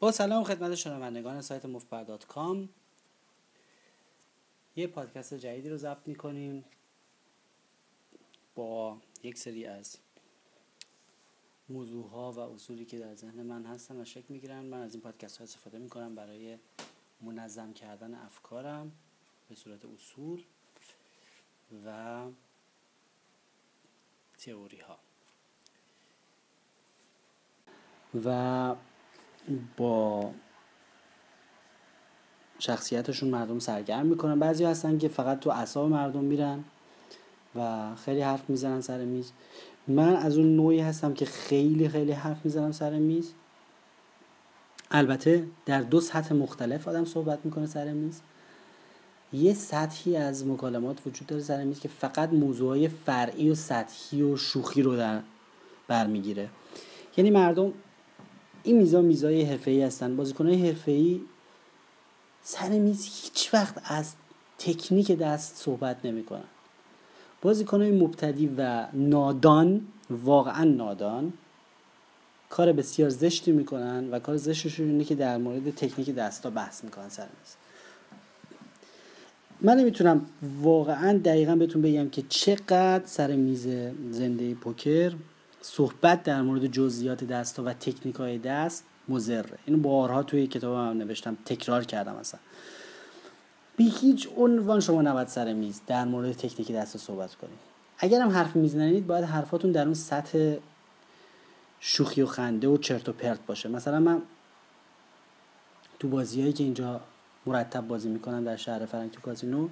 با سلام خدمت شنوندگان سایت مفبر.com یه پادکست جدیدی رو ضبط می‌کنیم با یک سری از موضوع ها و اصولی که در ذهن من هستن و شکل می‌گیرن. من از این پادکست ها استفاده می‌کنم برای منظم کردن افکارم به صورت اصول و تئوری ها و با شخصیتشون مردم سرگرم می‌کنن. بعضی هستن که فقط تو اعصاب مردم میرن و خیلی حرف می‌زنن سر میز. من از اون نوعی هستم که خیلی خیلی حرف می‌زنم سر میز. البته در دو سطح مختلف آدم صحبت می‌کنه سر میز. یه سطحی از مکالمات وجود داره سر میز که فقط موضوعهای فرعی و سطحی و شوخی رو در برمیگیره یعنی مردم این میزا میزای حرفه‌ای هستن. بازیکنهای حرفه‌ای سر میز هیچ وقت از تکنیک دست صحبت نمی‌کنن. بازیکنهای مبتدی و نادان واقعا نادان کار بسیار زشتی می‌کنن و کار زشتشون اینه که در مورد تکنیک دستا بحث می‌کنن سر میز. من نمی‌تونم واقعا دقیقا بهتون بگم که چقدر سر میز زنده پوکر صحبت در مورد جزئیات دست و تکنیک های دست مزره اینو بارها توی کتاب هم نوشتم تکرار کردم اصلا. بی هیچ عنوان شما نباید سر میز در مورد تکنیک دست صحبت کنید اگر هم حرف می‌زنید باید حرفاتون در اون سطح شوخی و خنده و چرت و پرت باشه. مثلا من تو بازیهایی که اینجا مرتب بازی می‌کنم در شهر فرنگ تو کازینو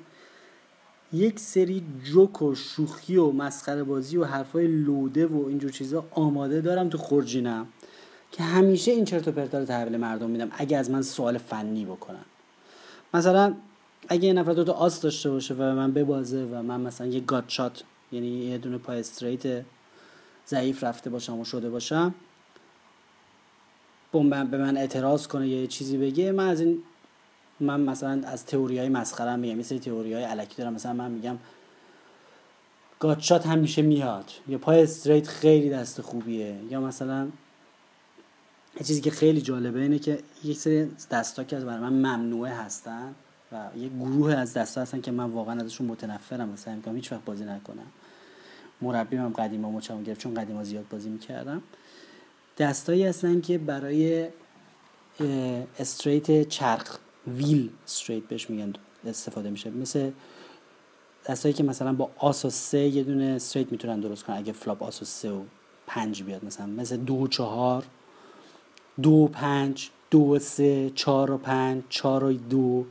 یک سری جوک و شوخی و مسخره بازی و حرفای لوده و اینجور چیزا آماده دارم تو خورجینم که همیشه این چرت و پرتا رو تحویل مردم میدم اگه از من سوال فنی بکنن. مثلا اگه یه نفر دو تا آس داشته باشه و من ببازه و من مثلا یه گات شات یعنی یه دونه پای استریت ضعیف رفته باشم و شده باشم به من اعتراض کنه یا یه چیزی بگه من از این من مثلا از تئوری های مسخره میگم مثل تئوری های علکی دارم. مثلا من میگم گاتشات همیشه میاد. یا پای استریت خیلی دست خوبیه. یا مثلا یه چیزی که خیلی جالبه اینه که یک سری دستا که برای من ممنوعه هستن و یه گروه از دستا هستن که من واقعا ازشون متنفرم. مثلا میگم هیچ وقت بازی نکنم. مربی هم قدیما مچم گرفت چون قدیما زیاد بازی می‌کردم. دستایی هستن که برای straight چرخ wheel straight بهش میگن استفاده میشه. مثل دستایی که مثلا با آس و سه یه دونه straight می‌تونن درست کنن. اگه flop آس و سه و پنج بیاد مثلا. مثل دو و چهار دو و پنج دو و سه چهار و پنج چهار و دو.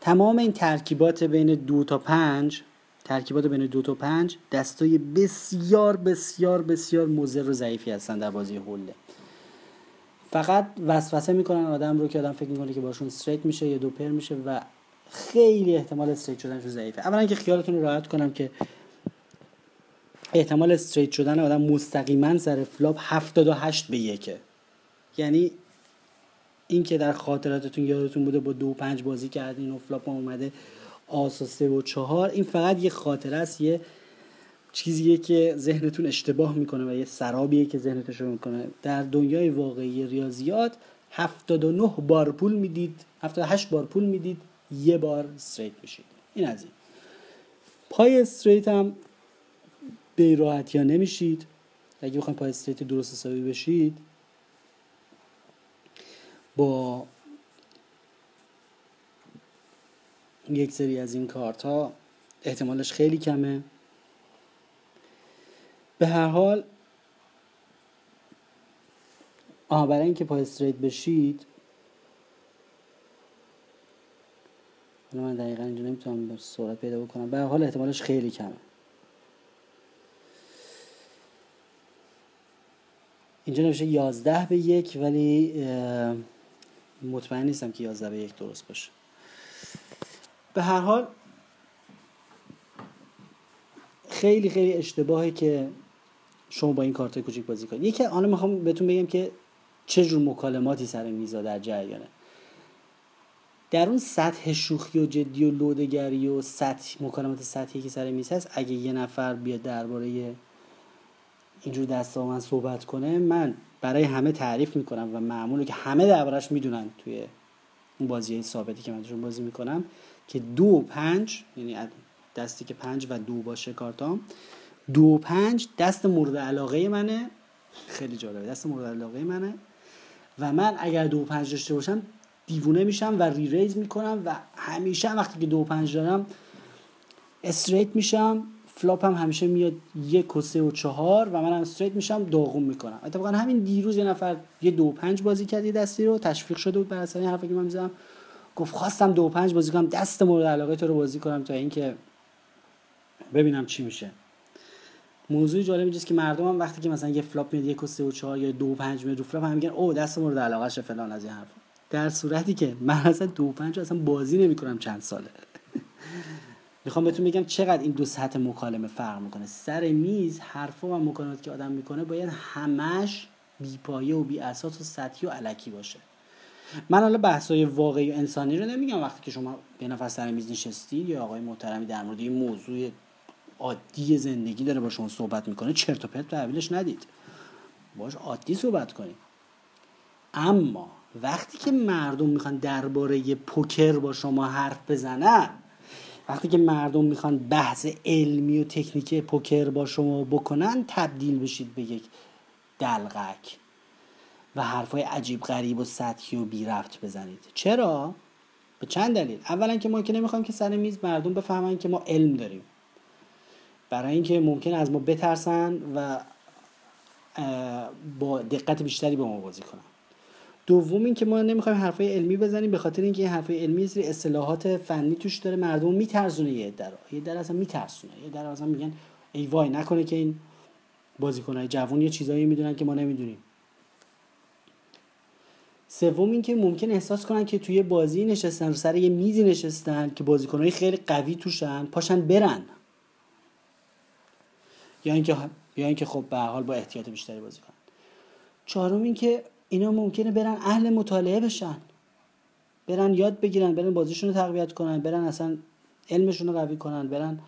تمام این ترکیبات بین دو تا پنج ترکیبات بین دو تا پنج دستای بسیار بسیار بسیار مضر و ضعیفی هستن در بازی هوله فقط وسوسه می‌کنن آدم رو که آدم فکر می‌کنه که باشون straight میشه یا دو pair میشه و خیلی احتمال straight شدنش ضعیفه. اولا که خیالتون رو راحت کنم که احتمال straight شدن آدم مستقیما سر flop 78 به یکه. یعنی این که در خاطراتتون یادتون بوده با دو پنج بازی کردین و flop اومده آس و سه و چهار این فقط یه خاطره است یه چیزیه که ذهنتون اشتباه می‌کنه و یه سرابیه که ذهنتون رو می‌کنه. در دنیای واقعی ریاضیات 79 بار پول می‌دید 78 بار پول می‌دید یه بار استریت میشید. این از این. پای استریت هم به راحتی ها نمیشید. اگه بخواید پای استریت درست حسابی بشید با یک سری از این کارت ها احتمالش خیلی کمه. به هر حال آها برای اینکه پای استریت بشید حالا من دقیقا اینجا نمی‌تونم به سرعت پیدا بکنم. به هر حال احتمالش خیلی کمه. اینجا نوشته یازده به یک ولی مطمئن نیستم که یازده به یک درست باشه. به هر حال خیلی خیلی اشتباهی که شما با این کارت کوچیک بازی کنید یکی آن می‌خوام بهتون بگم که چه جور مکالماتی سر میزا در جریانه. در اون سطح شوخی و جدی و لودگری و سطح مکالمات سطحی که سر میز هست اگه یه نفر بیاد درباره اینجور دستا من صحبت کنه من برای همه تعریف می‌کنم و معموله که همه دربارش می‌دونن توی اون بازی ثابتی که من بازی می‌کنم که دو و پنج یعنی دستی که پنج و دو باشه کارتام دو پنج دست مورد علاقه منه. خیلی جالبه دست مورد علاقه منه. و من اگر دو پنج داشته باشم دیوونه میشم و re-raise می‌کنم و همیشه وقتی که دو پنج دارم straight میشم. flop هم همیشه میاد یک و سه و چهار و منم straight میشم داغون می‌کنم. اتفاقا همین دیروز یه نفر یه دو پنج بازی کرد یه دستی رو تشویق شده بود بر اساس این حرفی که من می‌زنم. گفت خواستم دو پنج بازی کنم دست مورد علاقه تو رو بازی کنم تا اینکه ببینم چی میشه. موضوع جالب اینجاست که مردم هم وقتی که مثلا یه flop میاد یک و سه و چهار یا دو و پنج میاد رو flop هم میگن اوه دست مورد علاقه فلان. از این حرف. در صورتی که من اصلا دو پنج اصلا بازی نمی‌کنم چند ساله. می‌خوام بهتون بگم چقدر این دو سطح مکالمه فرق می‌کنه. سر میز حرفا و مکالماتی که آدم می‌کنه باید همش بیپایه و بی اساس و سطحی و علکی باشه. من حالا بحثای واقعی و انسانی رو نمیگم. وقتی که شما به نفر سر میز نشستید یا آقای محترمی در مورد این موضوع عادی زندگی داره با شما صحبت می‌کنه چرت و پرت تحویلش ندید. باش عادی صحبت کنید. اما وقتی که مردم می‌خوان درباره پوکر با شما حرف بزنن وقتی که مردم می‌خوان بحث علمی و تکنیک پوکر با شما بکنن تبدیل بشید به یک دلغک و حرفای عجیب غریب و سطحی و بی رفت بزنید. چرا؟ به چند دلیل. اولا که ما که نمی‌خوایم که سر میز مردم بفهمن که ما علم داریم. برای اینکه ممکن از ما بترسن و با دقت بیشتری به ما بازی کنن. دوم اینکه ما نمی‌خوایم حرفای علمی بزنیم به خاطر اینکه این حرفای علمی سری اصطلاحات فنی توش داره مردم میترسونه یه در یه در اصلا میترسونه. یه در اصلا میگن ای وای نکنه که این بازیکنای جوون یه چیزایی می‌دونن که ما نمی‌دونیم. سوم اینکه ممکن احساس کنن که توی بازی نشستن رو سر یه میزی نشستن که بازیکنهای خیلی قوی توشن پاشن برن. یا اینکه یا اینکه خب به حال با احتیاط بیشتری بازی کنن. چهارم اینکه اینا ممکنه برن اهل مطالعه بشن. برن یاد بگیرن برن بازیشون رو تقویت کنن برن اصلا علمشون رو قوی کنن برن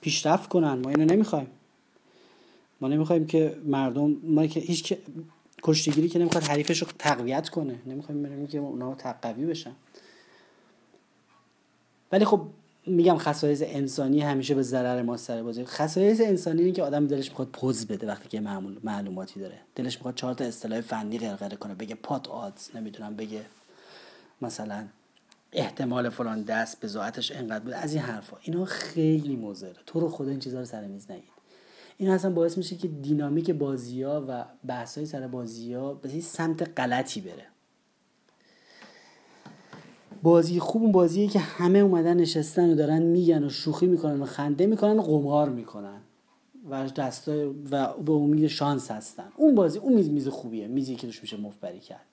پیشرفت کنن. ما اینو نمی‌خوایم. ما نمی‌خوایم که مردم ما که هیچ کشتیگیری که نمی‌خواد حریفش رو تقویت کنه. نمی‌خوایم بریم که اونا تقوی بشن. ولی خب میگم خصایص انسانی همیشه به ضرر ما سر بازی. خصایص انسانی اینه که آدم دلش می‌خواد پوز بده وقتی که معمول معلوماتی داره. دلش می‌خواد چهار تا اصطلاح فنی غرغره کنه. بگه پات آدز نمی‌دونم بگه مثلا احتمال فلان دست به ذاتش انقدر بود از این حرفا. اینا خیلی مضره تو رو خدا این چیزا رو سر میز نگید این اصلا باعث میشه که دینامیک بازی ها و بحث های سر بازی ها به سمت غلطی بره. بازی خوب اون بازیه که همه اومدن نشستن و دارن میگن و شوخی می‌کنن و خنده می‌کنن و قمار می‌کنن و دستا و به امید شانس هستن. اون بازی اون میز میز خوبیه. میزی که توش میشه مفبری کرد.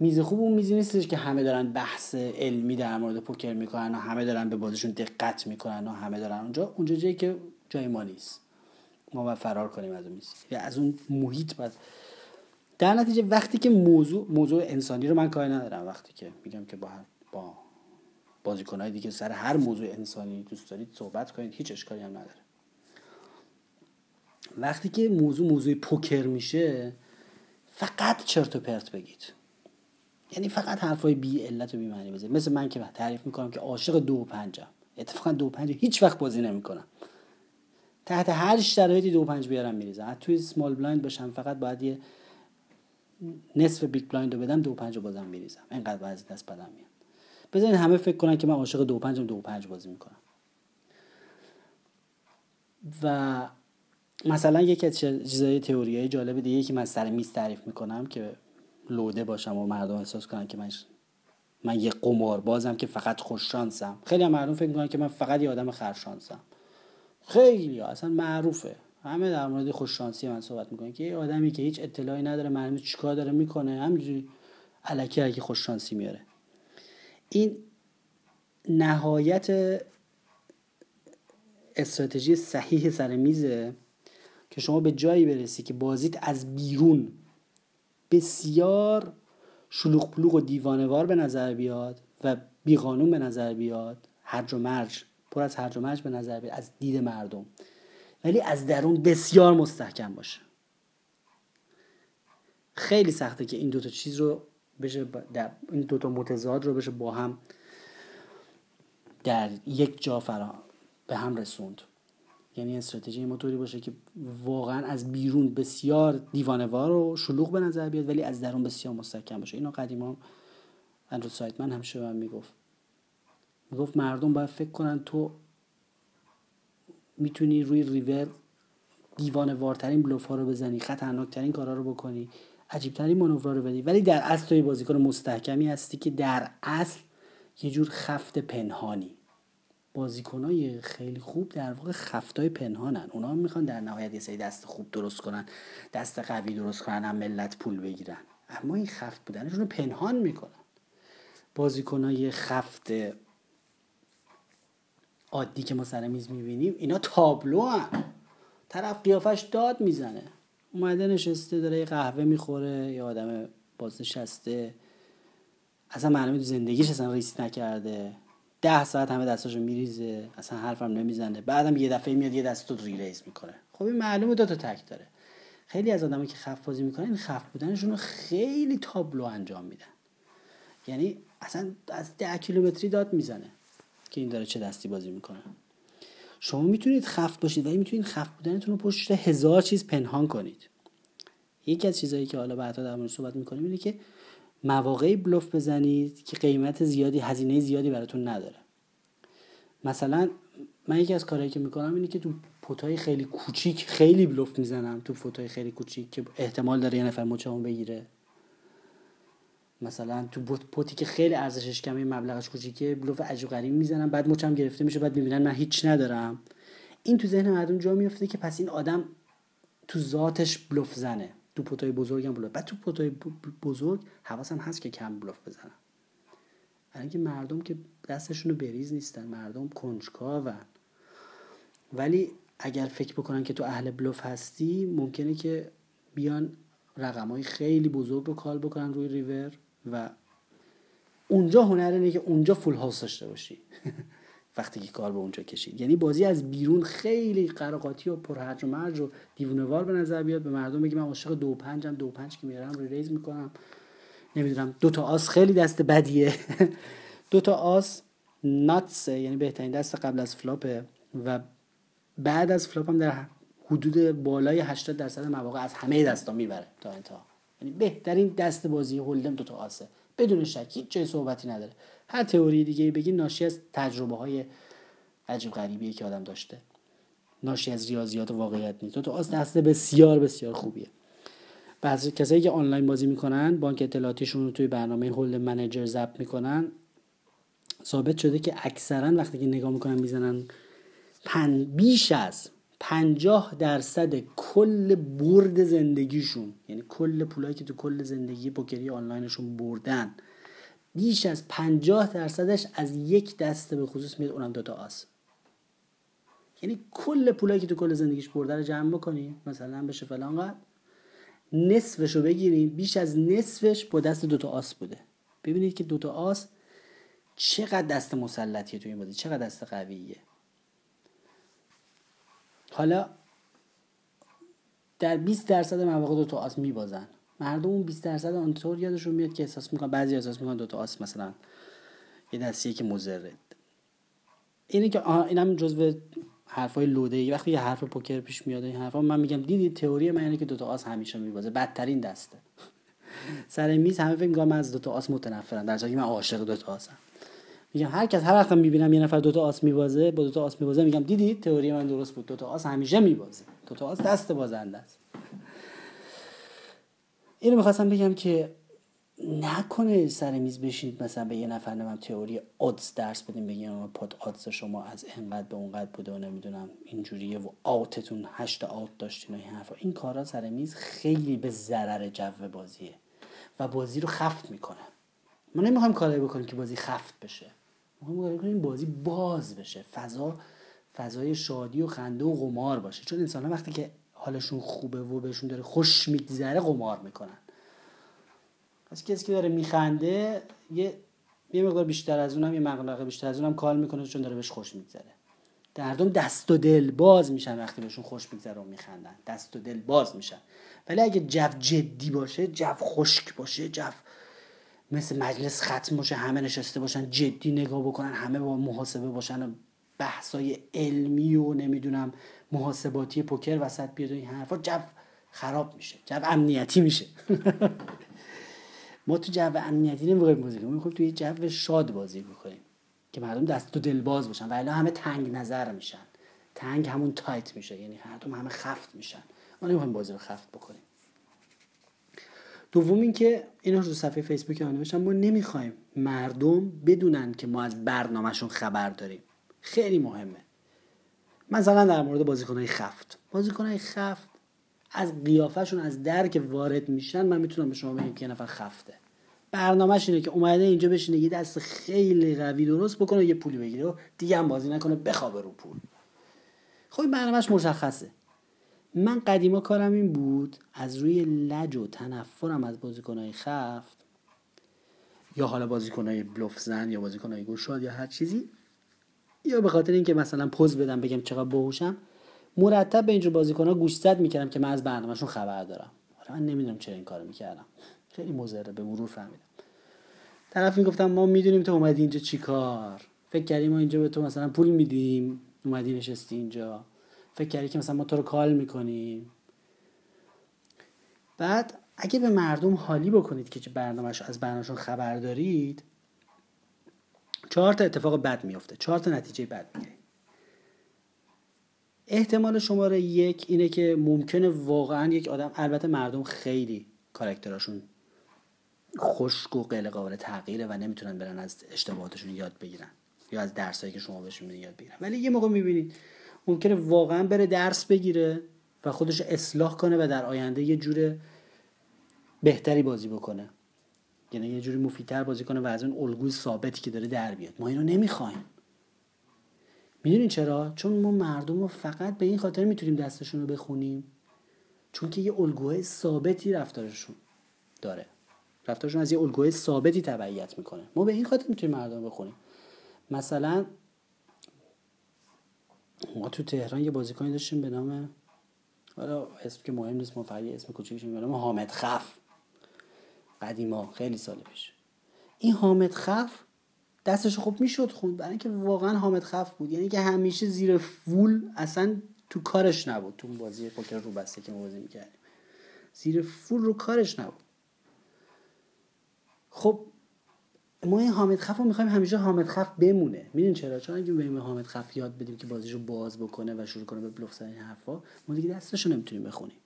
میز خوب اون میزی نیستش که همه دارن بحث علمی در مورد پوکر می‌کنن و همه دارن به بازیشون دقت می‌کنن و همه دارن اونجا. اونجا جایی که جای ما نیست. ما باید فرار کنیم از اون میز. یا از اون محیط باید. در نتیجه وقتی که موضوع موضوع انسانی رو من کاری ندارم. وقتی که میگم که با با بازیکنهای دیگه سر هر موضوع انسانی دوست دارید صحبت کنید هیچ اشکالی هم نداره. وقتی که موضوع موضوع پوکر میشه فقط چرت و پرت بگید. یعنی فقط حرفای بی علت و بی معنی بزنید. مثل من که تعریف می‌کنم که عاشق دو و پنجم اتفاقا دو و پنج هیچ وقت بازی نمی‌کنم. تحت هر شرایطی دو و پنج بیارم میریزم. توی small blind باشم فقط باید یه نصف big blind رو بدم دو و پنج رو بازم میریزم. اینقدر از این دست بدم میاد. بذارین همه فکر کنن که من عاشق دو پنج دو پنج بازی می‌کنم. و مثلا یکی از چیزای تئوریای جالب دیگه که من سر میز تعریف می‌کنم که لوده باشم و مردم احساس کنن که من من یه قمار بازم که فقط خوش شانسم. خیلی هم مردم فکر می‌کنن که من فقط یه آدم خرشانسم خیلی اصلا معروفه. همه در مورد خوش شانسی من صحبت می‌کنن که یه آدمی که هیچ اطلاعی نداره معلومه چیکار داره می‌کنه همینجوری الکی خوش شانسی میاره. این نهایت استراتژی صحیح سر میزه که شما به جایی برسی که بازیت از بیرون بسیار شلوغ پلوغ و دیوانوار به نظر بیاد و بیقانون به نظر بیاد هرج و مرج پر از هرج و مرج به نظر بیاد از دید مردم. ولی از درون بسیار مستحکم باشه. خیلی سخته که این دوتا چیز رو بشه در این دوتا متضاد رو بشه با هم در یک جا فرا به هم رسوند. یعنی استراتژی موتوری باشه که واقعا از بیرون بسیار دیوانوار و شلوغ به نظر بیاد ولی از درون بسیار مستحکم باشه. اینو قدیما اندرو سایتمن همیشه من می‌گفت. می‌گفت مردم باید فکر کنن تو می‌تونی روی ریور دیوانه وارترین بلوف ها رو بزنی خطرناکترین کارا رو بکنی. عجیبترین مانورا رو بدی. ولی در اصل توی بازیکن مستحکمی هستی که در اصل یه جور خفت پنهانی. بازیکنای خیلی خوب در واقع خفتای پنهانن. اونا هم می‌خوان در نهایت یه سری دست خوب درست کنن دست قوی درست کنن هم ملت پول بگیرن. اما این خفت بودنشون رو پنهان می‌کنن. بازیکنای خفت عادی که ما سر میز می‌بینیم اینا تابلو هم طرف قیافش داد می‌زنه. اومده نشسته داره یه قهوه می‌خوره یه آدم بازنشسته. اصلا معلومه تو زندگیش اصلا ریس نکرده. ده ساعت همه دستاشو میریزه اصلا حرفم نمی‌زنه. بعدم یه دفعه میاد یه دست رو ریز می‌کنه. خب این معلومه دو تا تک داره. خیلی از آدمایی که خف بازی می‌کنن این خف بودنشون رو خیلی تابلو انجام میدن. یعنی اصلا از ده کیلومتری داد می‌زنه که این داره چه دستی بازی می‌کنه. شما می‌تونید خفت باشید ولی می‌تونید خفت بودنتون رو پشت هزار چیز پنهان کنید. یکی از چیزهایی که حالا بعدا در مورد صحبت می‌کنیم اینه که مواقعی بلوف بزنید که قیمت زیادی هزینه زیادی براتون نداره. مثلا من یکی از کارهایی که می‌کنم اینه که تو پوتای خیلی کوچیک خیلی بلوف می‌زنم تو فوتای خیلی کوچیک که احتمال داره یه نفر مچمون بگیره. مثلا تو پوتی که خیلی ارزشش کمه مبلغش کوچیکه بلوف عجیب غریب می‌زنم بعد مچم گرفته میشه بعد می‌بینن من هیچ ندارم. این تو ذهن مردم جا میفته که پس این آدم تو ذاتش بلوف زنه. تو پوتای بزرگم بلوف. بعد تو پوتای بزرگ حواسم هست که کم بلوف بزنم برای اینکه مردم که دستشون رو بریز نیستن مردم کنجکاون. ولی اگر فکر بکنن که تو اهل بلوف هستی ممکنه که بیان رقم های خیلی بزرگ رو call بکنن روی ریور. و اونجا هنر اینه که اونجا full house داشته باشی. وقتی که کار به اونجا کشید. یعنی بازی از بیرون خیلی قر و قاطی و پرهرج و مرج و دیوونه‌وار به نظر بیاد. به مردم بگی من عاشق دو پنجم دو پنج که میرم re-raise می‌کنم. نمی‌دونم دو تا آس خیلی دست بدیه. دو تا آس nuts ه یعنی بهترین دست قبل از flop ه و بعد از flop هم در حدود بالای 80 درصد مواقع از همه دستا می‌بره تا انتها. یعنی بهترین دست بازی hold'em دو تا آسه بدون شک هیچ جای صحبتی نداره. هر تئوری دیگه بگی ناشی از تجربه های عجیب غریبیه که آدم داشته. ناشی از ریاضیات و واقعیت نیست. دو تا آس دست بسیار بسیار خوبیه. بعضی کسایی که آنلاین بازی می‌کنن بانک اطلاعاتیشون رو توی برنامه Hold'em Manager ضبط می‌کنن ثابت شده که اکثرا وقتی که نگاه می‌کنن می‌زنن پن بیش از پنجاه درصد کل برد زندگیشون یعنی کل پولایی که تو کل زندگی پوکری آنلاینشون بردن بیش از پنجاه درصدش از یک دسته به خصوص میاد اونم دوتا آس. یعنی کل پولایی که تو کل زندگیش برده رو جمع بکنی مثلا بشه فلان قد نصفش رو بگیریم بیش از نصفش با دست دوتا آس بوده. ببینید که دوتا آس چقدر دست مسلطیه تو این بازی چقدر دست قویه. حالا در 20 درصد مواقع دو تا آس میبازن. مردم اون 20 درصد آنطور یادشون میاد که احساس می‌کنن بعضی احساس می‌کنن دو تا آس مثلا یه دستیه که مزره اینه که اینم جزو حرفای لوده ای وقتی یه حرف پوکر پیش میاد این حرفا من میگم دیدی تئوری من اینه که دو تا آس همیشه میبازه. بدترین دسته. سر میز همه فکر می‌کنم از دو تا آس متنفرن در حالی من عاشق دو تا آسم. میگم هر کس هر وقت می‌بینم یه نفر دوتا آس میبازه با دوتا آس میبازه میگم دیدی؟ تئوری من درست بود. دوتا آس همیشه میبازه. دوتا آس دست بازنده است. اینو می‌خواستم بگم که نکنه سر میز بشینید مثلا به یه نفر نمیم تئوری آدز درس بدیم بگیم پاد آدز شما از انقدر به اونقدر بوده و نمی‌دونم اینجوریه و آتتون هشت آت داشتین و این حرفا. این کارا سر میز خیلی به ضرر جو بازیه و بازی رو خفت می‌کنه. ما نمی‌خوایم کاری بکنیم که بازی خفت بشه. می‌خوایم کنیم بازی باز بشه. فضا فضای شادی و خنده و قمار باشه. چون انسان وقتی که حالشون خوبه و بهشون داره خوش میگذره قمار می‌کنن. پس کسی که داره میخنده یه یه مقدار بیشتر از اونم یه مقدار بیشتر از اونم کال می‌کنه چون داره بهش خوش میگذره. مردم دست و دل باز میشن وقتی بهشون خوش بگذره و میخندن. دست و دل باز میشن. ولی اگه جو جدی باشه جو خشک باشه جو مثل مجلس ختم باشه همه نشسته باشن جدی نگاه بکنن همه با محاسبه باشن و بحثای علمی و نمی‌دونم محاسباتی پوکر وسط بیاد و این حرفا. جو خراب میشه جو امنیتی میشه. ما تو جو امنیتی نمی‌خوایم بازی کنیم می‌خوایم توی جو شاد بازی بکنیم که مردم دست و دل باز باشن و همه تنگ نظر میشن. تنگ همون تایت میشه یعنی مردم همه خفت میشن. ما نمی‌خوایم بازی رو خفت بکنیم. دوم اینکه اینا رو صفحه فیسبوک آنه ما نمی‌خوایم مردم بدونن که ما از برنامهشون خبر داریم. خیلی مهمه. مثلا در مورد بازیکنهای خفت. بازیکنهای خفت از قیافشون از در که وارد میشن من می‌تونم به شما بگم که نفر خفته. برنامهش اینه که اومده اینجا بشینه یه دست خیلی قوی درست بکنه یه پولی بگیره و دیگه هم بازی نکنه بخوابه رو پول. خب برنامهش مشخصه. من قدیما کارم این بود از روی لج و تنفرم از بازیکنهای خفت یا حالا بازیکنهای بلوف زن یا بازیکنهای گوشاد یا هر چیزی یا به خاطر اینکه مثلا پوز بدم بگم چقدر باهوشم مرتب به اینجور بازیکنها گوشزد می‌کردم که من از برنامهشون خبر دارم. حالا من نمی‌دونم چرا این کارو می‌کردم. خیلی مضره به مرور فهمیدم. طرف می‌گفتم ما می‌دونیم تو اومدی اینجا چیکار فکر کردی ما اینجا به تو مثلا پول میدیم. اومدی نشستی اینجا. فکر کردی که مثلا ما تو رو کال می‌کنیم. بعد اگه به مردم حالی بکنید که برنامهش از برنامهشون خبر دارید چهار تا اتفاق بد میفته چهار تا نتیجه بد می‌گیرید احتمال شماره یک اینه که ممکنه واقعا یک آدم البته مردم خیلی کارکتراشون خشک و غیر قابل تغییره و نمی‌تونن برن از اشتباهاتشون یاد بگیرن یا از درسایی که شما بهشون میدین یاد بگیرن. ولی یه موقع می‌بینید ممکنه واقعا بره درس بگیره و خودش اصلاح کنه و در آینده یه جور بهتری بازی بکنه. یعنی یه جوری مفیدتر بازی کنه و از اون الگوی ثابتی که داره در بیاد. ما اینو نمی‌خوایم. می‌دونین چرا؟ چون ما مردم رو فقط به این خاطر می‌تونیم دستشون رو بخونیم. چون که یه الگوهای ثابتی رفتارشون داره. رفتارشون از یه الگوهای ثابتی تبعیت می‌کنه. ما به این خاطر می‌تونیم مردم بخونیم. مثلا ما تو تهران یه بازیکنی داشتیم به نام حالا اسم که مهم نیست ما اسم کوچیکش به نام حامد خف. قدیما خیلی سال پیش. این حامد خف دستش خوب می‌شد خوند برای اینکه واقعا حامد خف بود. یعنی که همیشه زیر فول اصلا تو کارش نبود. تو بازی پوکر رو بسته که بازی می‌کردیم. زیر فول رو کارش نبود. خب ما این حامد خف رو می‌خوایم همیشه حامد خف بمونه. می‌دونین چرا؟ چون اگه به حامد خف یاد بدیم که بازیشو باز بکنه و شروع کنه به بلوف زدن حرفا ما دیگه دستشو نمی‌تونیم بخونیم.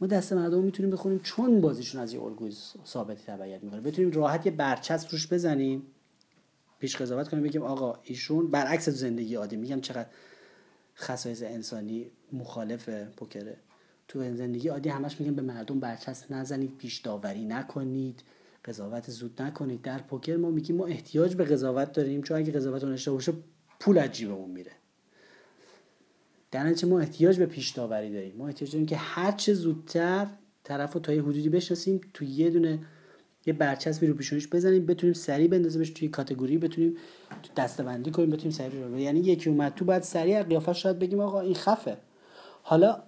ما دست مردم می‌تونیم بخونیم چون بازیشون از یه الگوی ثابتی تبعیت می‌کنه. بتونیم راحت یه برچسب روش بزنیم. پیش قضاوت کنیم بگیم آقا ایشون برعکس زندگی عادی میگم چقدر خصایص انسانی مخالف پوکره. تو زندگی عادی همش میگن به مردم برچسب نزنید پیش داوری نکنید. قضاوت زود نکنید. در پوکر ما میگیم ما احتیاج به قضاوت داریم چون اگه قضاوت نشه باشه پول از جیبمون میره. در ما احتیاج به پیش داوری داریم. ما احتیاج داریم که هر چه زودتر طرف رو تا یه حدودی بشناسیم تو یه دونه یه برچسبی رو پیشونیش بزنیم بتونیم سریع بندازیمش توی کاتگوری بتونیم تو دستبندی کنیم بتونیم سریع رو یعنی یکی اومد تو بعد سریع قیافش شاید بگیم آقا این خفه. حالا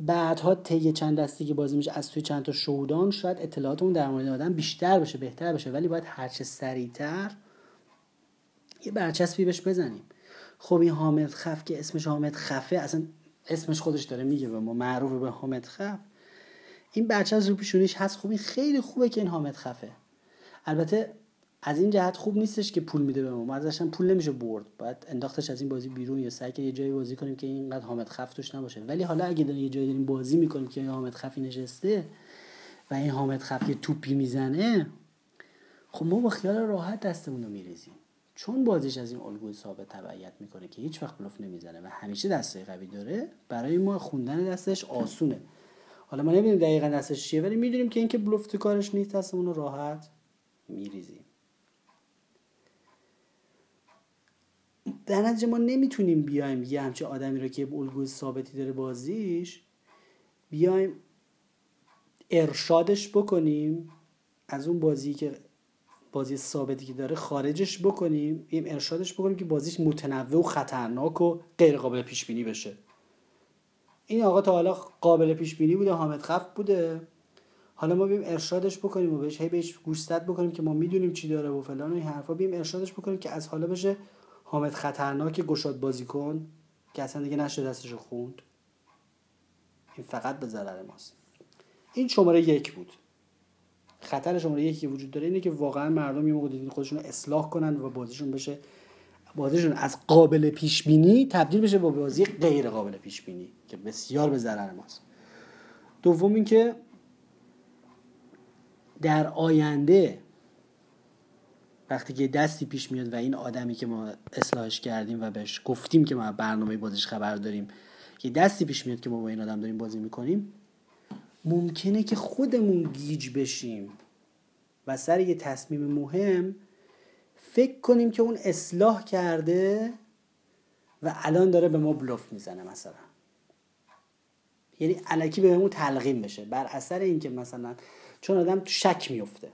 بعدها طی چند دستی که بازی میشه از توی چند تا شودان شاید اطلاعاتمون در مورد آدم بیشتر بشه بهتر بشه ولی باید هرچه سریعتر یه برچسبی بهش بزنیم. خب این حامد خف که اسمش حامد خفه اصلا اسمش خودش داره میگه به ما معروف به حامد خف. این برچسب رو پیشونیش هست. خوب این خیلی خوبه که این حامد خفه. البته از این جهت خوب نیستش که پول میده به ما. ما ازش پول نمیشه برد. باید انداختش از این بازی بیرون یا سعی که یه جایی بازی کنیم که اینقدر حامد خف توش نباشه. ولی حالا اگه داریم یه جایی داریم بازی می‌کنیم که حامد خفی نشسته و این حامد یه توپی می‌زنه خب ما با خیال راحت دستمون رو میریزیم. چون بازیش از این الگوی ثابت تبعیت می‌کنه که هیچ وقت بلوف نمی‌زنه و همیشه دسته قوی داره برای ما خوندن دستش آسونه. حالا ما نمی‌دونیم دقیقا دستش چیه ولی می‌دونیم که اینکه بلوف تو کارش نیست دستمون رو راحت میریزیم. در نتیجه ما نمی‌تونیم بیایم یه همچه آدمی رو که الگوی ثابتی داره بازیش بیایم ارشادش بکنیم از اون بازی که بازی ثابتی که داره خارجش بکنیم این ارشادش بکنیم که بازیش متنوع و خطرناک و غیر قابل پیش بینی بشه. این آقا تا حالا قابل پیش بینی بوده حامد خف بوده. حالا ما بیم ارشادش بکنیم و بهش هی بهش گوشزد بکنیم که ما می‌دونیم چی داره و فلان و این حرفا. بیم ارشادش بکنیم که از حالا بشه حامد خطرناک گشاد بازیکن که اصلا دیگه نشه دستشو خوند. این فقط به ضرر ماست. این شماره یک بود. خطر شماره یکی وجود داره اینه که واقعا مردم یه موقع دیدین خودشون رو اصلاح کنن و بازیشون بشه بازیشون از قابل پیش بینی تبدیل بشه با بازی غیر قابل پیش بینی که بسیار به ضرر ماست. دوم اینکه در آینده وقتی که دستی پیش میاد و این آدمی که ما اصلاحش کردیم و بهش گفتیم که ما برنامه بازیش خبر داریم یه دستی پیش میاد که ما با این آدم داریم بازی می‌کنیم ممکنه که خودمون گیج بشیم و سر یه تصمیم مهم فکر کنیم که اون اصلاح کرده و الان داره به ما بلوف می‌زنه مثلا. یعنی علکی بهمون تلقیم بشه بر اثر اینکه مثلا چون آدم تو شک میفته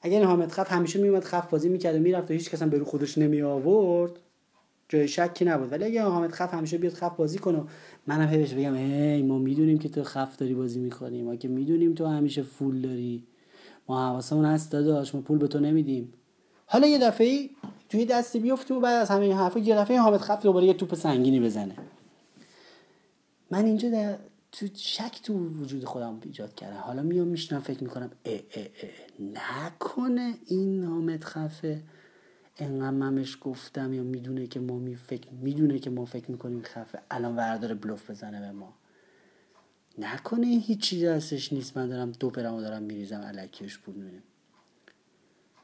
اگر حامد خف همیشه میومد خف بازی می‌کرد و می‌رفت و هیچ کس به رو خودش نمی آورد جای شکی نبود. ولی اگه حامد خف همیشه بیاد خف بازی کنه منم هیچ بگم ای ما می‌دونیم که تو خف داری بازی می‌کنی ما که می‌دونیم تو همیشه فول داری. ما حواسمون هست داداش ما پول به تو نمیدیم. حالا یه دفعه توی دستی بیفته و بعد از همه این حرفا یه دفعه حامد خف دوباره یه توپ سنگینی بزنه. من اینجا در تو شک تو وجود خودم ایجاد کردم. حالا میام میشنم فکر می‌کنم اه اه اه نکنه این حامد خفه. انقدر ممش گفتم یا می‌دونه که ما می فکر می‌دونه که ما فکر می‌کنیم خفه. الان ورداره بلوف بزنه به ما. نکنه هیچ چیزی هستش نیست. من دارم دو پرمو دارم میریزم علکیش پول میدم.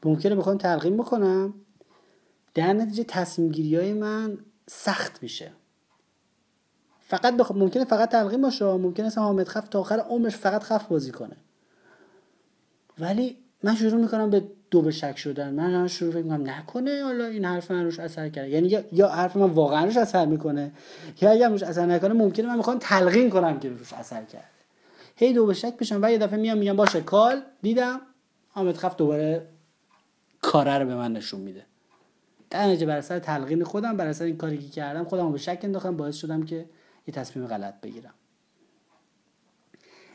ممکنه بخوام تلقیم بکنم. در نتیجه تصمیم گیری های من سخت میشه. فقط بخ... ممکنه فقط تلقیم باشه ممکنه اصلا حامد خف تا آخر عمرش فقط خف بازی کنه. ولی من شروع می‌کنم به دو به شک شدن. من شروع فکر می‌کنم نکنه حالا این حرف من روش اثر کرده. یعنی یا حرف من واقعا روش اثر می‌کنه یا اگر روش اثر نکنه ممکنه من می‌خوام تلقین کنم که روش اثر کرد هی دو به شک بشم و یه دفعه میام میگم باشه کال دیدم حامد خف دوباره کاره رو به من نشون میده. در نتیجه بر اثر تلقین خودم بر اثر این کاری که کردم خودم به شک انداختم باعث شدم که یه تصمیم غلط بگیرم.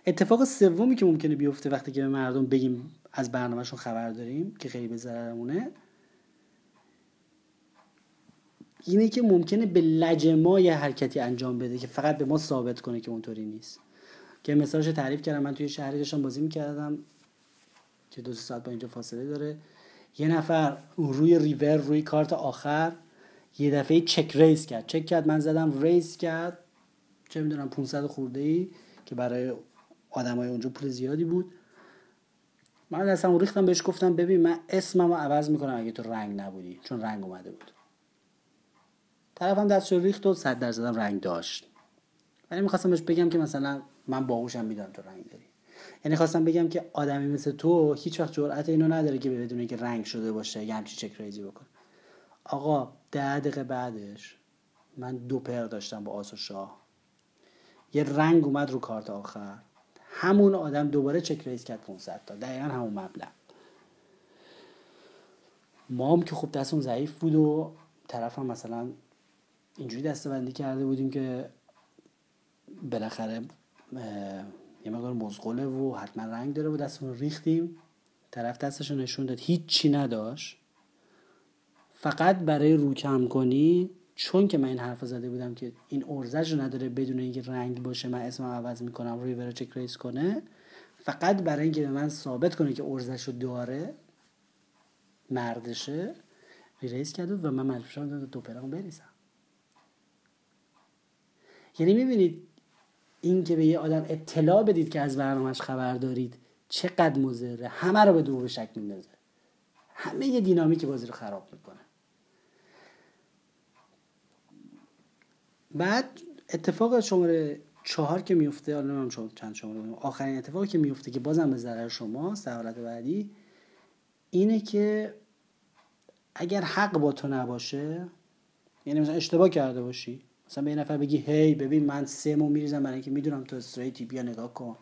اتفاق سومی که ممکنه بیفته وقتی که به مردم بگیم از برنامهشون خبر داریم که خیلی به ضررمونه اینه که ممکنه به لج ما یه حرکتی انجام بده که فقط به ما ثابت کنه که اونطوری نیست. که مثالش تعریف کردم من توی شهری داشتم بازی می‌کردم که دو ساعت با اینجا فاصله داره. یه نفر روی ریور روی کارت آخر یه دفعه check-raise کرد. چک کرد من زدم raise کرد. چه می‌دونم 500 خورده ای که برای آدمای اونجا پول زیادی بود. من دستم ریختم بهش گفتم ببین من اسممو عوض می‌کنم اگه تو رنگ نبودی. چون رنگ اومده بود. طرفم دستش ریخت و صد درصدم رنگ داشت. ولی می‌خواستم بهش بگم که مثلا من باهوشم می‌دونم تو رنگ داری. یعنی خواستم بگم که آدمی مثل تو هیچ وقت جرأت اینو نداره که بدونه که رنگ شده باشه یه همچی چک ریزی بکن آقا ده دقیقه بعدش من دو پر داشتم با آس و شاه. یه رنگ اومد رو کارت آخر. همون آدم دوباره چک ریز کرد 500 تا. دقیقا همون مبلغ. ما هم که خب دستون ضعیف بود و طرف هم مثلا اینجوری دستبندی کرده بودیم که بالاخره یه مقدار مزغله و حتما رنگ داره و دستمون ریختیم. طرف دستش نشون داد. هیچی نداشت. فقط برای رو کم کنی چون که من این حرف زده بودم که این ارزش رو نداره بدون اینکه رنگ باشه من اسمم عوض می‌کنم ریور چک ریس کنه فقط برای اینکه به من ثابت کنه که ارزش رو داره مردشه ریس کرده و من مجبور شدم دو پرام بریزم. یعنی می‌بینید این که به یه آدم اطلاع بدید که از برنامهش خبر دارید چقدر مضره. همه رو به دو به شک میندازه. همه یه دینامیک بازی رو خراب می‌کنه. بعد اتفاق شماره چهار که میفته حالا نمی‌دونم چند شماره آخرین اتفاقی که میفته که بازم به ضرر شما در بعدی اینه که اگر حق با تو نباشه یعنی مثلا اشتباه کرده باشی مثلا به یه نفر بگی هی ببین من سه مو میریزم برای اینکه می‌دونم تو استریتی بیا نگاه کن.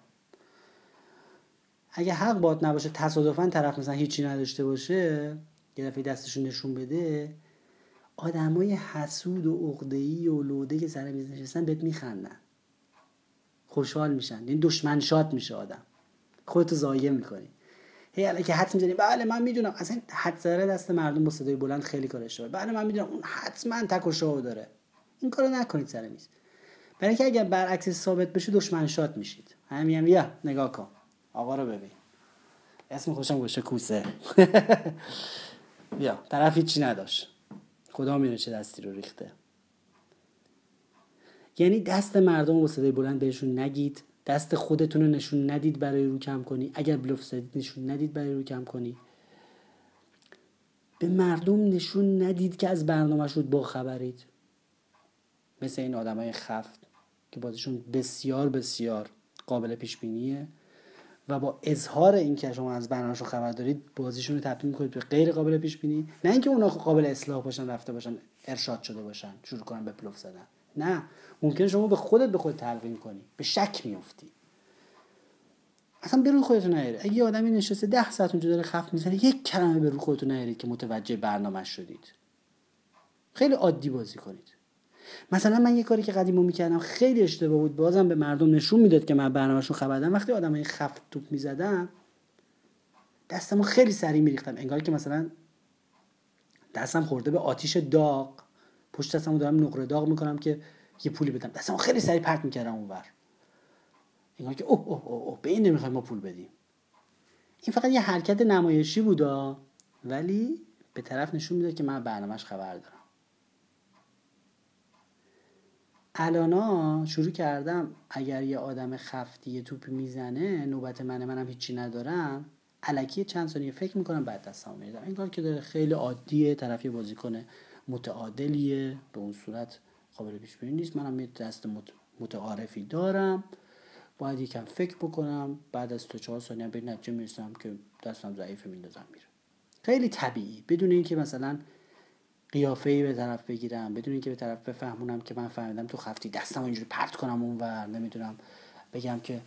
اگه حق باد نباشه تصادفا طرف مثلا هیچی نداشته باشه یه دفعه دستشون نشون بده آدمای حسود و عقده‌ای و لوده که سر میز نشستن بهت میخندن. خوشحال میشن. این یعنی دشمن شاد میشه آدم. خودتو ضایع می‌کنی. هی که حد می‌زنی. بله من می‌دونم. اصلا حد زره دست مردم با صدای بلند خیلی کار اشتباهه. بله من می‌دونم. اون حتما تک و داره. این کارو نکنید سر میز. برای اینکه اگر برعکس ثابت بشه دشمن شاد میشید. همین هم یا نگاه کن. آقا رو ببین. اسم خوشم گوشه کوسه. بیا طرف چی نداشت. خدا میره چه دستی رو ریخته. یعنی دست مردم با صدای بلند بهشون نگید دست خودتون رو نشون ندید برای رو کم کنی. اگر بلوف زدید نشون ندید برای رو کم کنی. به مردم نشون ندید که از برنامه شد با خبرید. مثل این آدم های خفت که بازیشون بسیار بسیار قابل پیش بینیه و با اظهار اینکه شما از برنامه‌شون خبر دارید بازیشون رو تبدیل می‌کنید به غیر قابل پیش بینی نه اینکه اونا قابل اصلاح باشن رفته باشن ارشاد شده باشن شروع کنن به پلوف زدن. نه. ممکن شما به خودت به خود تلقین کنی. به شک میفتی اصلا به روی خودتون نیارید اگه آدمی نشسته ده ساعت اونجا داره خف می‌زنه یک کلمه به روی خودتون نیارید که متوجه برنامه شدید. خیلی عادی بازی کنید. مثلا من یه کاری که قدیمو می‌کردم خیلی اشتباه بود. بازم به مردم نشون می‌داد که من خبر دارم وقتی آدمای خفت توپ می‌زدم دستمو خیلی سریع میریختم. انگار که مثلا دستم خورده به آتیش داغ. پشت دستمو دارم نقره داغ می‌کنم که یه پولی بدم. دستمو خیلی سریع پرت می‌کردم اونور. انگار که اوه اوه اوه به این نمی‌خوایم ما پول بدیم. این فقط یه حرکت نمایشی بودا ولی به طرف نشون میده که من برنامهش خبر دارم الانا شروع کردم اگر یه آدم خفتی یه توپی می‌زنه نوبت منه منم هیچی ندارم. علکی چند ثانیه فکر می‌کنم بعد دستم میدم این کار که داره خیلی عادیه طرف یه بازیکن متعادلیه به اون صورت قابل پیش بینی نیست. منم یه دست متعارفی دارم. باید یکم فکر بکنم. بعد از تو چهار ثانیه به نتیجه می‌رسم که دستم ضعیف میندازم میره. خیلی طبیعی. بدون اینکه مثلا قیافه ای به طرف بگیرم بدون اینکه به طرف بفهمونم که من فهمیدم تو خفتی دستم اینجوری پرت کنم اونور نمی‌دونم بگم که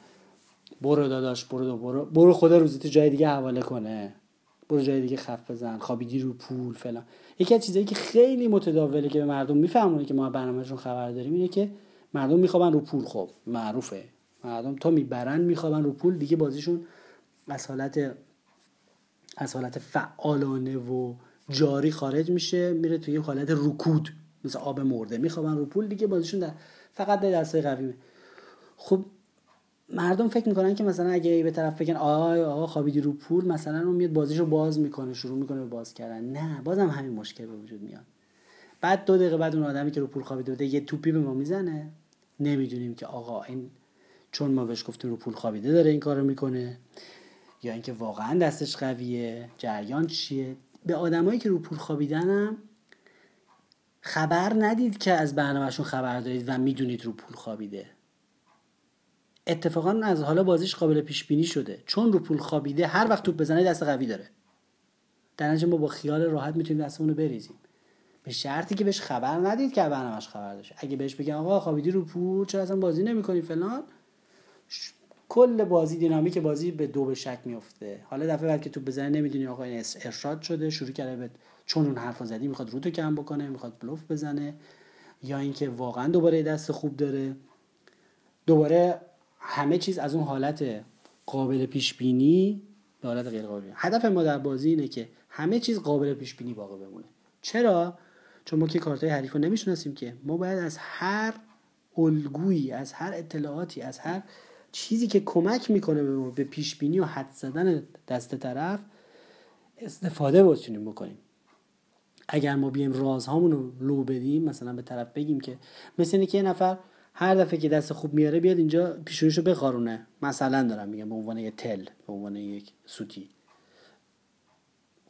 برو داداش برو دو برو برو خدا روزی جای دیگه حواله کنه. برو جای دیگه خف بزن خوابیدی رو پول فلان. یکی از چیزایی که خیلی متداوله که به مردم میفهمونه که ما برنامهشون خبر داریم اینه که مردم میخوابن رو پول. خب معروفه. مردم تا می‌برن میخوابن رو پول دیگه بازیشون از حالت از حالت فعالانه و جاری خارج میشه میره توی حالت رکود. مثل آب مرده. میخوابن رو پول دیگه بازیشون در فقط در دسته قویمه. خب مردم فکر می‌کنن که مثلا اگه به طرف بگن آقا آقا خوابیدی رو پول مثلا اون میاد بازیشو باز می‌کنه شروع می‌کنه به باز کردن. نه بازم همین مشکل به وجود میاد. بعد دو دقیقه بعد اون آدمی که رو پول خوابیده بوده یه توپی به ما می‌زنه. نمی‌دونیم که آقا این چون ما بهش گفتیم رو پول خوابیده داره این کارو می‌کنه. یا اینکه واقعا دستش قویه. جریان چیه؟ به آدمایی که رو پول خوابیدنم خبر ندید که از برنامهشون خبر دارید و می‌دونید رو پول خوابیده. اتفاقا از حالا بازیش قابل پیش بینی شده. چون رو پول خوابیده هر وقت توپ بزنه دست قوی داره. در ما با خیال راحت می‌تونیم دستمون رو بریزیم. به شرطی که بهش خبر ندید که برنامهش خبر داشته اگه بهش بگن آقا خوابیدی رو پول چرا اصلا بازی نمی‌کنی فلان؟ کل بازی دینامیک بازی به دو به شک میفته حالا دفعه بعد که تو بزنه نمی‌دونی آقا این ارشاد شده شروع کرده به چون اون حرفو زدی می‌خواد رو تو کم بکنه می‌خواد بلوف بزنه یا اینکه واقعا دوباره دست خوب داره. دوباره همه چیز از اون حالت قابل پیش بینی به حالت غیر قابل بینی. هدف ما در بازی اینه که همه چیز قابل پیش بینی باقی بمونه. چرا؟ چون ما که کارتای حریف رو نمی‌شناسیم که. ما باید از هر الگویی از هر اطلاعاتی از هر چیزی که کمک می‌کنه به ما به پیش بینی و حد زدن دست طرف استفاده بتونیم بکنیم. اگر ما بیایم رازهامون رو لو بدیم مثلا به طرف بگیم که مثل اینه که یه نفر هر دفعه که دست خوب میاره بیاد اینجا پیشونیشو بخارونه. مثلا دارم میگم به عنوان یه تل به عنوان یک سوتی.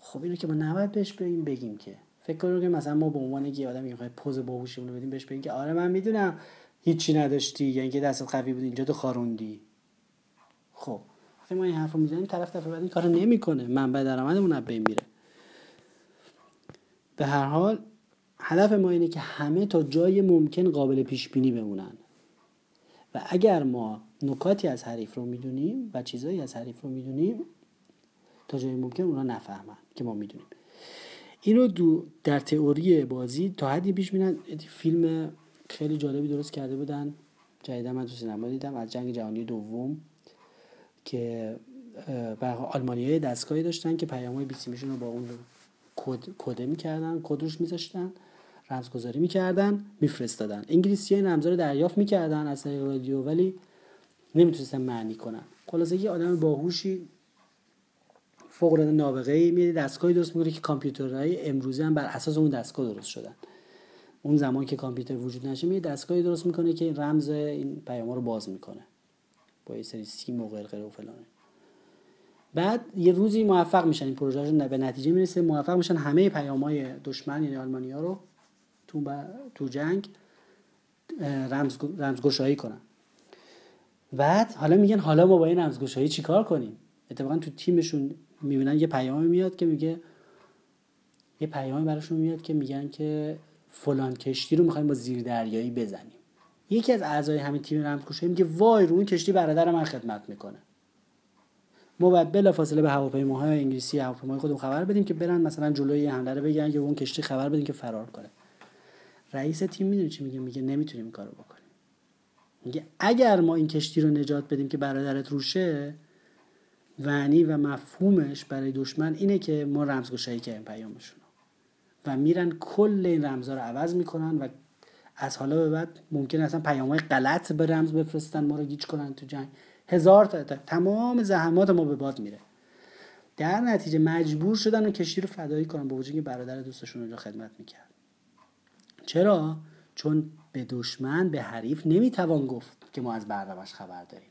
خب اینو که ما نباید بهش بگیم بگیم که. فکر کنم که مثلا ما به عنوان یه آدم می‌خوای پوز باهوشی رو بدیم بهش بگیم که آره من می‌دونم هیچی نداشتی؟ یا اینکه دستت قوی بود اینجا تو خاروندی. خب. وقتی ما این حرفو می‌زنیم؟ طرف دفعه بعد این کارو نمی‌کنه. منبع درآمدمون از بین میره. به هر حال هدف ما اینه که همه تا جای ممکن قابل پیش بینی بمونن. و اگر ما نکاتی از حریف رو می‌دونیم و چیزایی از حریف رو می‌دونیم تا جایی ممکن اونا نفهمن که ما می‌دونیم. اینو دو در تئوری بازی تا حدی پیش میرن. فیلم خیلی جالبی درست کرده بودن. جدیدا من تو سینما دیدم. از جنگ جهانی دوم که آلمانی های دستگاهی داشتن که پیام های بیسیمیشون رو با اون کد کده می‌کردن کد روش میذاشتن رمزگذاری می‌کردن میفرستادن. انگلیسی این رمزا رو دریافت می‌کردن از طریق رادیو ولی نمی‌تونستن معنی کنن. خلاصه یه آدم باهوشی فوق العاده نابغه ای میاد دستگاهی درست می‌کنه که کامپیوترهای امروزی هم بر اساس اون دستگاه درست شدن. اون زمان که کامپیوتر وجود نشه میاد دستگاهی درست می‌کنه که این رمز این پیام رو باز می‌کنه. با یه سری سیم و غیره و فلانه. بعد یه روزی موفق میشن این پروژهشون به نتیجه می‌رسه موفق میشن همه پیامهای دشمن یعنی آلمانی ها رو تو, تو جنگ رمز رمزگشایی کنن. بعد حالا میگن حالا ما با این رمزگشایی چیکار کنیم؟ اتفاقا تو تیمشون می‌بینن یه پیامی میاد که میگه یه پیامی براشون میاد که میگن که فلان کشتی رو می‌خوایم با زیر دریایی بزنیم. یکی از اعضای همین تیم رمزگشایی میگه وای رو اون کشتی برادر من خدمت می‌کنه. ما باید بلافاصله به هواپیماهای انگلیسی هواپیماهای خودمون خبر بدیم که برن مثلا جلوی حمله رو بگیرن یا اون کشتی خبر بدیم که فرار کنه. رئیس تیم می‌دونه چی میگه؟ میگه نمی‌تونیم این کارو بکنیم. میگه اگر ما این کشتی رو نجات بدیم که برادرت روشه ونی و مفهومش برای دشمن اینه که ما رمزگشایی کردیم پیامشون. و میرن کل این رمزها رو عوض می‌کنن و از حالا به بعد ممکن اصلا پیام غلط به رمز بفرستن ما رو گیج کنن تو جنگ. هزار تا تمام زحمات ما به باد میره. در نتیجه مجبور شدن و کشتی رو فدایی کنن با وجود که برادر دوستشون اونجا خدمت می‌کرد. چرا؟ چون به دشمن به حریف نمی‌توان گفت که ما از برنامهش خبر داریم.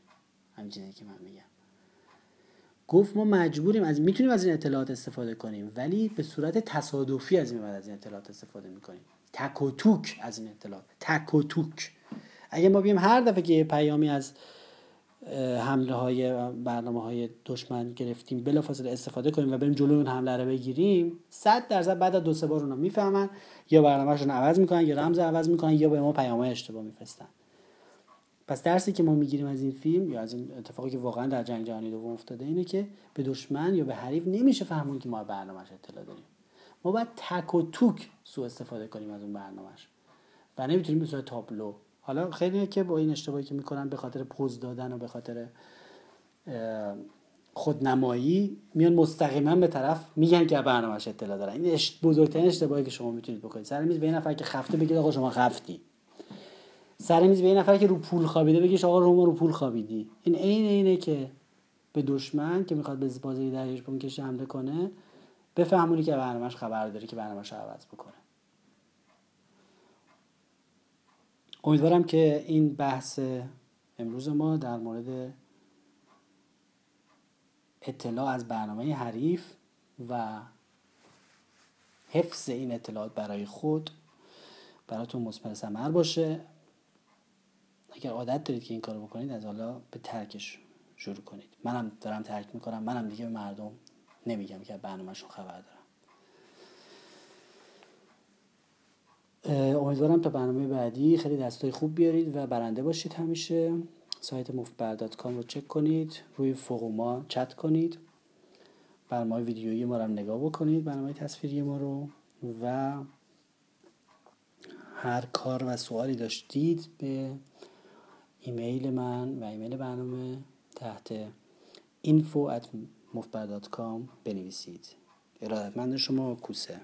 همین که من میگم. گفت ما مجبوریم از می‌تونیم از این اطلاعات استفاده کنیم ولی به صورت تصادفی از این از این اطلاعات استفاده می‌کنیم. تک و توک از این اطلاعات. تک و توک. اگه ما بیم هر دفعه که یه پیامی از حمله های برنامه های دشمن گرفتیم بلافاصله استفاده کنیم و بریم جلوی اون حمله رو بگیریم صد درصد بعد از دو سه بار اونا می‌فهمن یا برنامهشون عوض می‌کنن یا رمز عوض می‌کنن یا به ما پیام اشتباه میفرستن. پس درسی که ما می‌گیریم از این فیلم یا از این اتفاقی که واقعا در جنگ جهانی دوم افتاده اینه که به دشمن یا به حریف نمیشه فهمون که ما برنامهش اطلاع داریم. ما باید تک و توک سو استفاده کنیم از اون برنامهش و نمی‌تونیم به صورت تابلو. حالا خیلی که با این اشتباهی که می‌کنن به خاطر پوز دادن و به خاطر خودنمایی میان مستقیما به طرف میگن که برنامهش اطلاع دارن. این بزرگترین اشتباهی که شما می‌تونید بکنید. سر میز به نفر که خفته بگید آقا شما خفتی سر میز به این نفر که رو پول خوابیده بگیش آقا رو رو پول خوابیدی. این عین اینه که به دشمن که می‌خواد به بازی درش به کشی حمله کنه بفهمونی که برنامهش خبر داری که برنامهش عوض بکنه. امیدوارم که این بحث امروز ما در مورد اطلاع از برنامه حریف و حفظ این اطلاعات برای خود براتون مثمر ثمر باشه. اگر عادت دارید که این کارو بکنید از حالا به ترکش شروع کنید. منم دارم ترک می‌کنم. منم دیگه به مردم نمیگم که برنامهشون خبر دارم. امیدوارم تا برنامه بعدی خیلی دستای خوب بیارید و برنده باشید همیشه. سایت مفتبر.com رو چک کنید. روی فوقوما چت کنید. برنامه ویدیویی ما رو نگاه بکنید برنامه تصویری ما رو. و هر کار و سوالی داشتید به ایمیل من و ایمیل برنامه تحت info at بنویسید. ارادتمند شما کوسه.